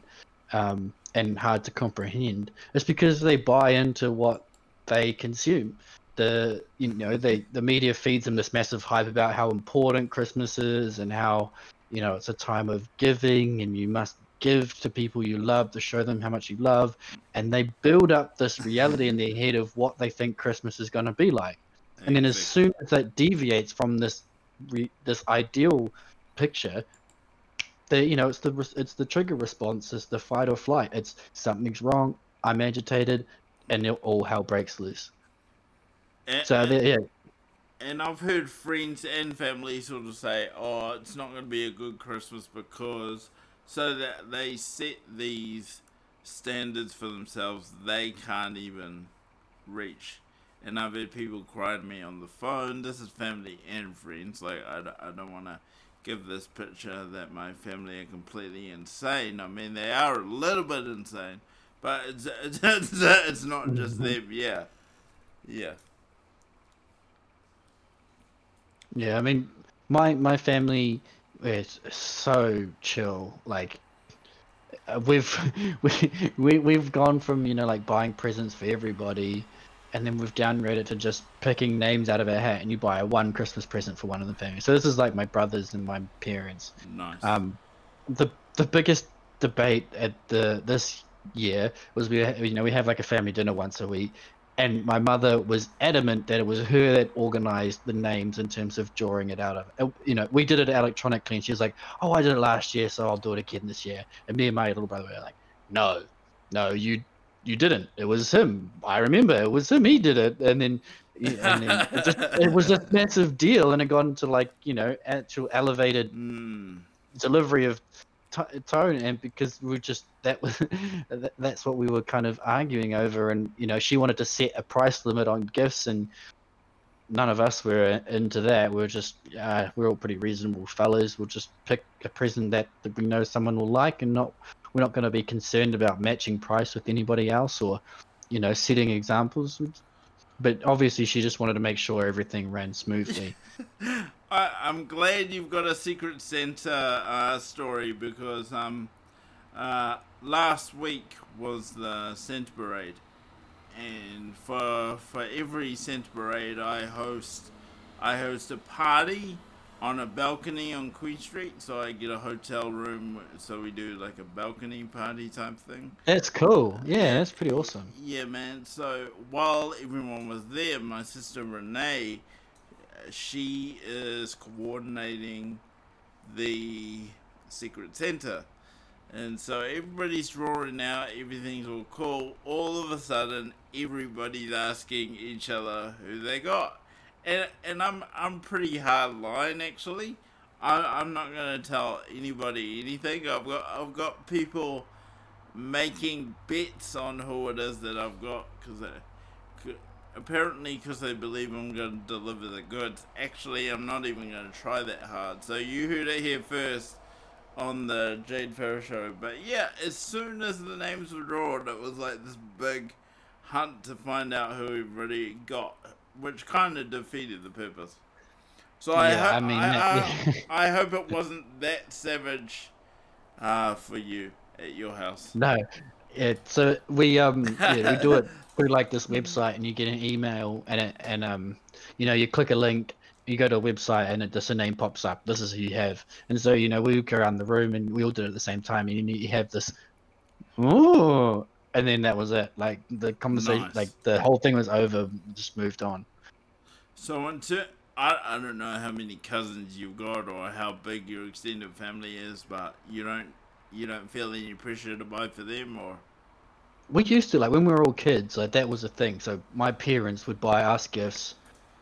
um, and hard to comprehend. It's because they buy into what they consume. The you know they the media feeds them this massive hype about how important Christmas is and how you know it's a time of giving and you must give to people you love to show them how much you love and they build up this reality in their head of what they think christmas is going to be like and then as soon as that deviates from this re- this ideal picture the you know it's the it's the trigger response it's the fight or flight. It's something's wrong i'm agitated and all hell breaks loose. And, so and, yeah. and I've heard friends and family sort of say, "Oh, it's not going to be a good Christmas because so that they set these standards for themselves they can't even reach." And I've had people cry to me on the phone. This is family and friends. Like, I, I don't want to give this picture that my family are completely insane. I mean, they are a little bit insane, but it's, it's, it's, it's not just mm-hmm. them. Yeah. Yeah. Yeah, I mean, my my family is so chill. Like, uh, we've [LAUGHS] we, we we've gone from you know like buying presents for everybody and then we've downgraded to just picking names out of a hat, and you buy a one Christmas present for one of the family. So this is like my brothers and my parents. Nice. Um, the the biggest debate at the this year was we you know we have like a family dinner once a week, and my mother was adamant that it was her that organized the names in terms of drawing it out of uh, you know we did it electronically and she was like oh i did it last year so i'll do it again this year and me and my little brother were like no no you you didn't. It was him. I remember it was him. He did it, and then, and then it, just, it, was a massive deal, and it got into like you know actual elevated mm. delivery of t- tone, and because we just that was [LAUGHS] that's what we were kind of arguing over, and you know she wanted to set a price limit on gifts, and none of us were into that. We are just uh, we're all pretty reasonable fellas. We'll just pick a present that, that we know someone will like, and not we're not going to be concerned about matching price with anybody else or, you know, setting examples. but obviously she just wanted to make sure everything ran smoothly. [LAUGHS] I, I'm glad you've got a secret Santa uh, story because um, uh, last week was the Santa Parade, and for for every Santa Parade, I host I host a party on a balcony on Queen Street, so I get a hotel room. So we do like a balcony party type thing. That's cool. Yeah, that's pretty awesome. Yeah, man. So while everyone was there, my sister Renee, she is coordinating the Secret Santa, And so everybody's drawing out, everything's all cool. All of a sudden, everybody's asking each other who they got and and I'm I'm pretty hard line actually. I I'm not gonna tell anybody anything. I've got I've got people making bets on who it is that I've got because apparently because they believe I'm going to deliver the goods. Actually, I'm not even going to try that hard. So you heard it here first on the Jade Farrar show. But yeah, as soon as the names were drawn, it was like this big hunt to find out who everybody got which kind of defeated the purpose. So I, yeah, ho- I mean, I, I, [LAUGHS] I, hope it wasn't that savage uh, for you at your house. No, yeah. So we um yeah, we do it [LAUGHS] through like this website, and you get an email, and it, and um you know you click a link, you go to a website, and it just a name pops up. This is who you have, and so you know we go around the room, and we all do it at the same time, and you have this. Oh, and then that was it. Like the conversation, nice. like the whole thing was over. Just moved on. So until I I don't know how many cousins you've got or how big your extended family is, but you don't you don't feel any pressure to buy for them or. We used to like when we were all kids. Like that was a thing. So my parents would buy us gifts,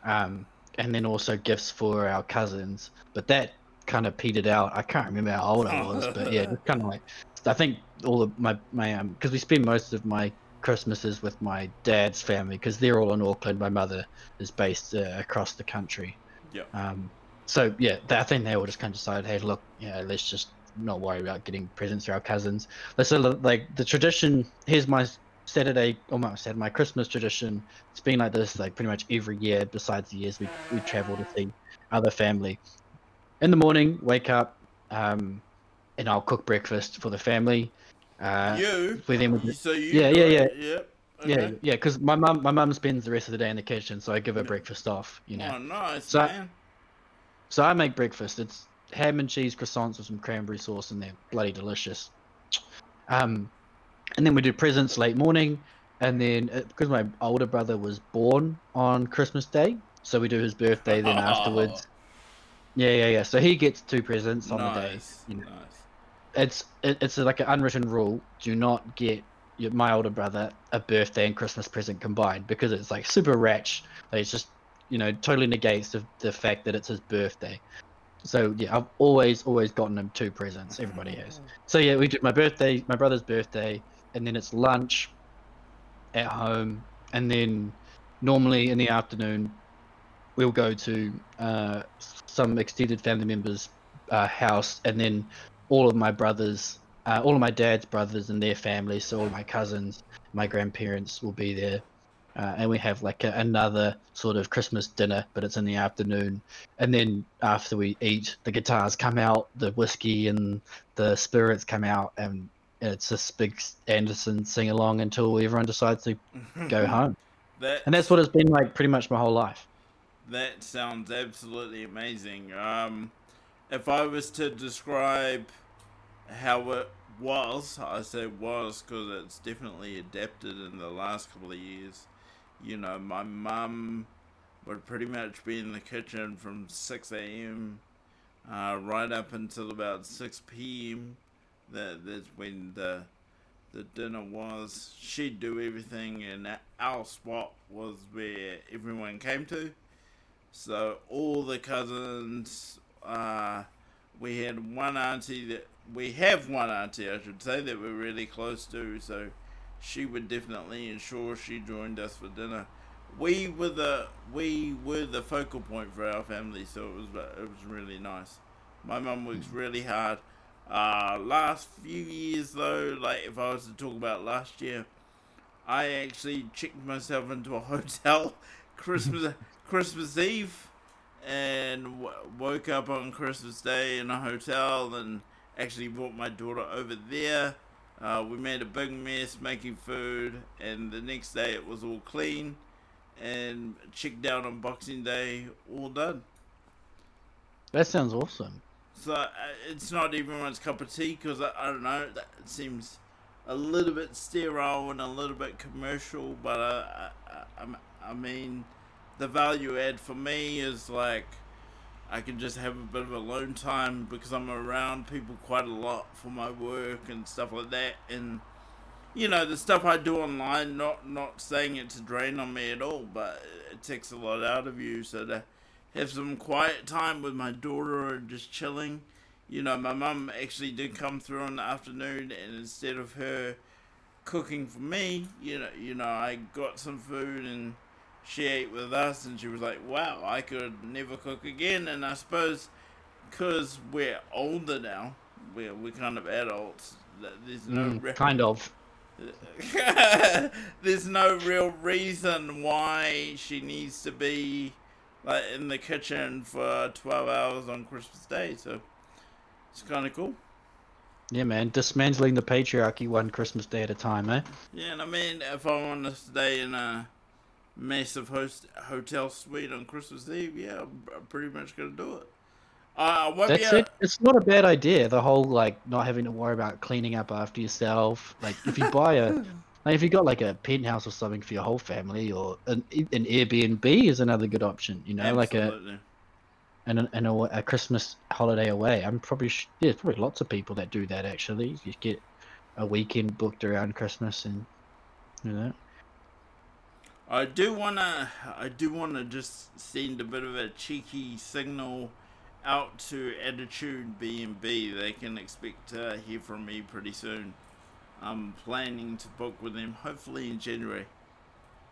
um, and then also gifts for our cousins. But that kind of petered out. I can't remember how old I was, but yeah, kind of like I think all of my my um because we spend most of my Christmases with my dad's family because they're all in Auckland. My mother is based uh, across the country. Yeah. Um. So yeah, I think they all just kind of decided, hey, look, yeah, let's just not worry about getting presents for our cousins. Let's like the tradition. Here's my Saturday, almost said my Christmas tradition. It's been like this like pretty much every year. Besides the years we we travel to see other family. In the morning, wake up. Um, and I'll cook breakfast for the family. Uh, you? With them. So you? Yeah, yeah, yeah. Yep. Okay. Yeah, yeah, because my mum, my mum spends the rest of the day in the kitchen, so I give her breakfast off. You know. Oh, nice, so man. I, so I make breakfast. It's ham and cheese croissants with some cranberry sauce, and they're bloody delicious. Um, and then we do presents late morning, and then because uh, my older brother was born on Christmas Day, so we do his birthday then oh. [LAUGHS] afterwards. Yeah, yeah, yeah. So he gets two presents on nice. the day. You know. Nice it's it, it's like an unwritten rule: do not get your, my older brother a birthday and Christmas present combined because it's like super ratch. Like it's just you know totally negates the, the fact that it's his birthday. So yeah, I've always always gotten him two presents. Everybody has. So yeah, we did my birthday, my brother's birthday, and then it's lunch at home, and then normally in the afternoon we'll go to uh, some extended family members' uh, house, and then all of my brothers, uh, all of my dad's brothers and their families, so all my cousins, my grandparents will be there. Uh, and we have like a, another sort of Christmas dinner, but it's in the afternoon. And then after we eat, the guitars come out, the whiskey and the spirits come out, and it's this big Anderson sing along until everyone decides to go home. That, and that's what it's been like pretty much my whole life. That sounds absolutely amazing. Um, if I was to describe how it was, I say was because it's definitely adapted in the last couple of years. You know, my mum would pretty much be in the kitchen from 6 a.m. Uh, right up until about 6 p.m. That that's when the the dinner was. She'd do everything, and our spot was where everyone came to. So all the cousins, uh, we had one auntie that we have one auntie, I should say, that we're really close to. So she would definitely ensure she joined us for dinner. We were the we were the focal point for our family, so it was it was really nice. My mum works really hard. Uh, last few years though, like if I was to talk about last year, I actually checked myself into a [LAUGHS] hotel Christmas [LAUGHS] Christmas Eve, and w- woke up on Christmas Day in a hotel, and actually brought my daughter over there. Uh, we made a big mess making food, and the next day it was all clean, and checked out on Boxing Day, all done. That sounds awesome. So uh, it's not everyone's cup of tea because I, I don't know. That it seems a little bit sterile and a little bit commercial, but uh, I, I, I mean, the value add for me is like I can just have a bit of alone time because I'm around people quite a lot for my work and stuff like that, and you know the stuff I do online. Not not saying it to drain on me at all, but it takes a lot out of you. So to have some quiet time with my daughter and just chilling. You know, my mum actually did come through in the afternoon, and instead of her cooking for me, you know, you know, I got some food and she ate with us, and she was like, "Wow, I could never cook again." And I suppose because we're older now, we're we're kind of adults. There's no Mm, kind of. [LAUGHS] there's no real reason why she needs to be like in the kitchen for 12 hours on Christmas Day. So it's kind of cool. Yeah, man. Dismantling the patriarchy one Christmas day at a time, eh? Yeah, and I mean, if I want to stay in a massive host hotel suite on Christmas Eve, yeah, I'm, I'm pretty much gonna do it. Uh, I won't be That's able- it. It's not a bad idea. The whole like not having to worry about cleaning up after yourself. Like if you buy a, [LAUGHS] like if you got like a penthouse or something for your whole family, or an an Airbnb is another good option. You know, like a and a, and a, a Christmas holiday away. I'm probably sh- yeah, there's probably lots of people that do that actually. You get a weekend booked around Christmas and you know. I do wanna, I do wanna just send a bit of a cheeky signal out to Attitude B and B. They can expect to hear from me pretty soon. I'm planning to book with them hopefully in January.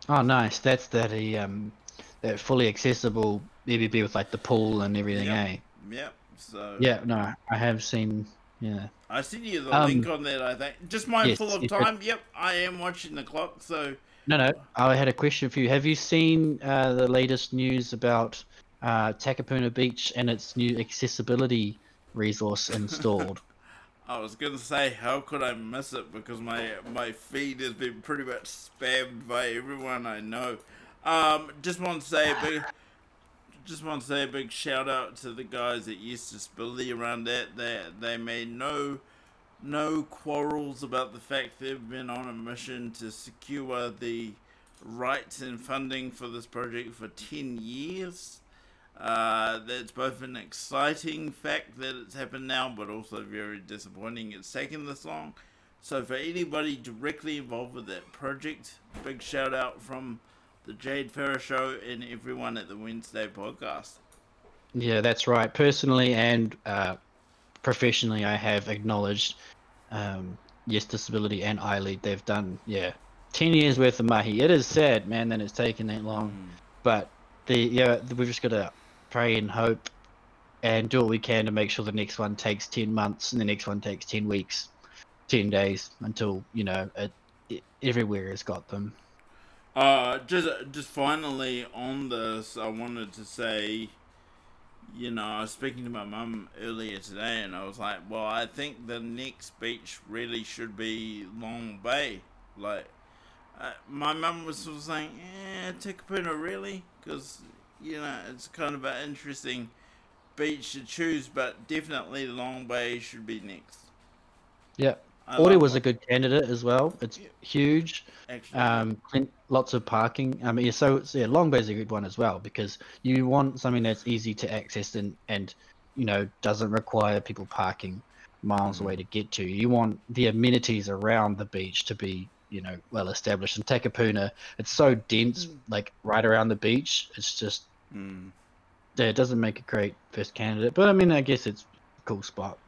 Oh, nice. That's that um that fully accessible BBB with like the pool and everything, Yep. eh? Yep. So Yeah, no, I have seen. Yeah. I sent you the Um, link on that. I think just mindful yes, of time. Yep, I am watching the clock. So No, no. I had a question for you. Have you seen uh, the latest news about uh, Takapuna Beach and its new accessibility resource [LAUGHS] installed? I was gonna say, how could I miss it? Because my my feed has been pretty much spammed by everyone I know. Um, just want to say a big, just want to say a big shout out to the guys at Yes Disability around that. They they made no no quarrels about the fact they've been on a mission to secure the rights and funding for this project for ten years. Uh, that's both an exciting fact that it's happened now, but also very disappointing it's taken this long. So, for anybody directly involved with that project, big shout out from the Jade Farrar Show and everyone at the Wednesday podcast. yeah, that's right. Personally and uh, professionally, I have acknowledged um, Yes Disability and iLead. They've done, yeah, 10 years worth of mahi. It is sad, man, that it's taken that long. but the yeah we've just got to pray and hope and do what we can to make sure the next one takes 10 months and the next one takes 10 weeks 10 days until you know it, it, everywhere has got them Uh, just just finally on this, I wanted to say, you know, I was speaking to my mum earlier today, and I was like, well, I think the next beach really should be Long Bay. Like, uh, my mum was sort of saying, eh, Takapuna, really? Because, you know, it's kind of an interesting beach to choose, but definitely Long Bay should be next. yeah Love was a good candidate as well. It's Yeah. huge. Um lots of parking. I mean yeah, so so, yeah long bay's a good one as well because you want something that's easy to access and and you know doesn't require people parking miles Mhm. away to get to. You want the amenities around the beach to be you know well established. And takapuna it's so dense Mm. like right around the beach. It's just mm. yeah, it doesn't make a great first candidate but i mean i guess it's a cool spot.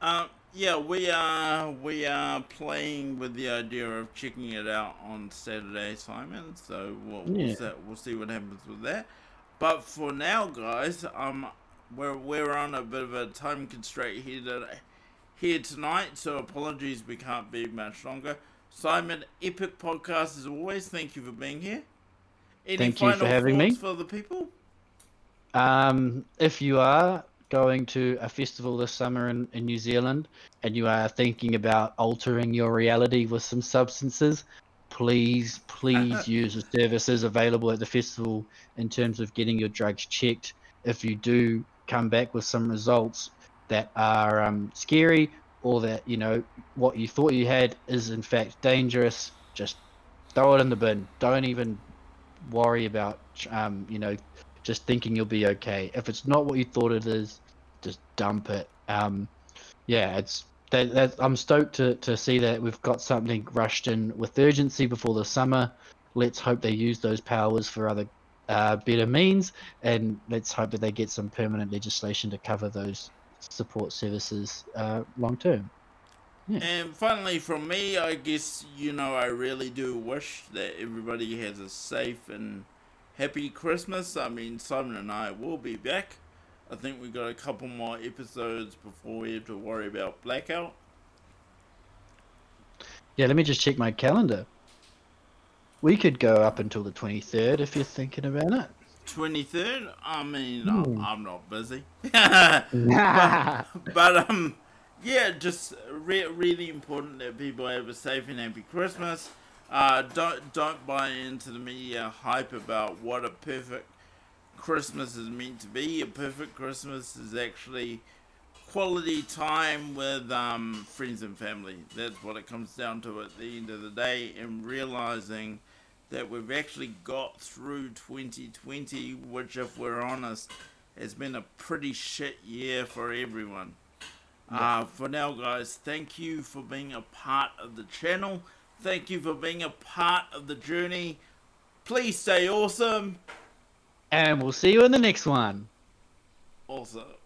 Uh, yeah, we are we are playing with the idea of checking it out on Saturday, Simon. So we'll we'll, see, we'll see what happens with that. But for now, guys, um, we're we're on a bit of a time constraint here today, here tonight. So apologies, we can't be much longer. Simon, epic podcast as always. Thank you for being here. Any Thank you for having me. for the people? Um, if you are going to a festival this summer in, in New Zealand and you are thinking about altering your reality with some substances, please, please [LAUGHS] use the services available at the festival in terms of getting your drugs checked. If you do come back with some results that are um, scary or that, you know, what you thought you had is in fact dangerous, just throw it in the bin. Don't even worry about, um, you know, just thinking you'll be okay. If it's not what you thought it is, just dump it. Um, yeah, it's that, that, I'm stoked to, to see that we've got something rushed in with urgency before the summer. Let's hope they use those powers for other uh, better means, and let's hope that they get some permanent legislation to cover those support services uh, long term. Yeah. And finally, from me, I guess you know I really do wish that everybody has a safe and happy Christmas. I mean, Simon and I will be back. I think we've got a couple more episodes before we have to worry about blackout. Yeah, let me just check my calendar. We could go up until the 23rd if you're thinking about it. 23rd? I mean. I'm, I'm not busy. [LAUGHS] [LAUGHS] but, but, um, yeah, just re- really important that people have a safe and happy Christmas. Uh, don't don't buy into the media hype about what a perfect Christmas is meant to be. A perfect Christmas is actually quality time with um, friends and family. That's what it comes down to at the end of the day, and realizing that we've actually got through 2020, which, if we're honest, has been a pretty shit year for everyone. Uh, for now, guys, thank you for being a part of the channel. Thank you for being a part of the journey. Please stay awesome. and we'll see you in the next one. Also.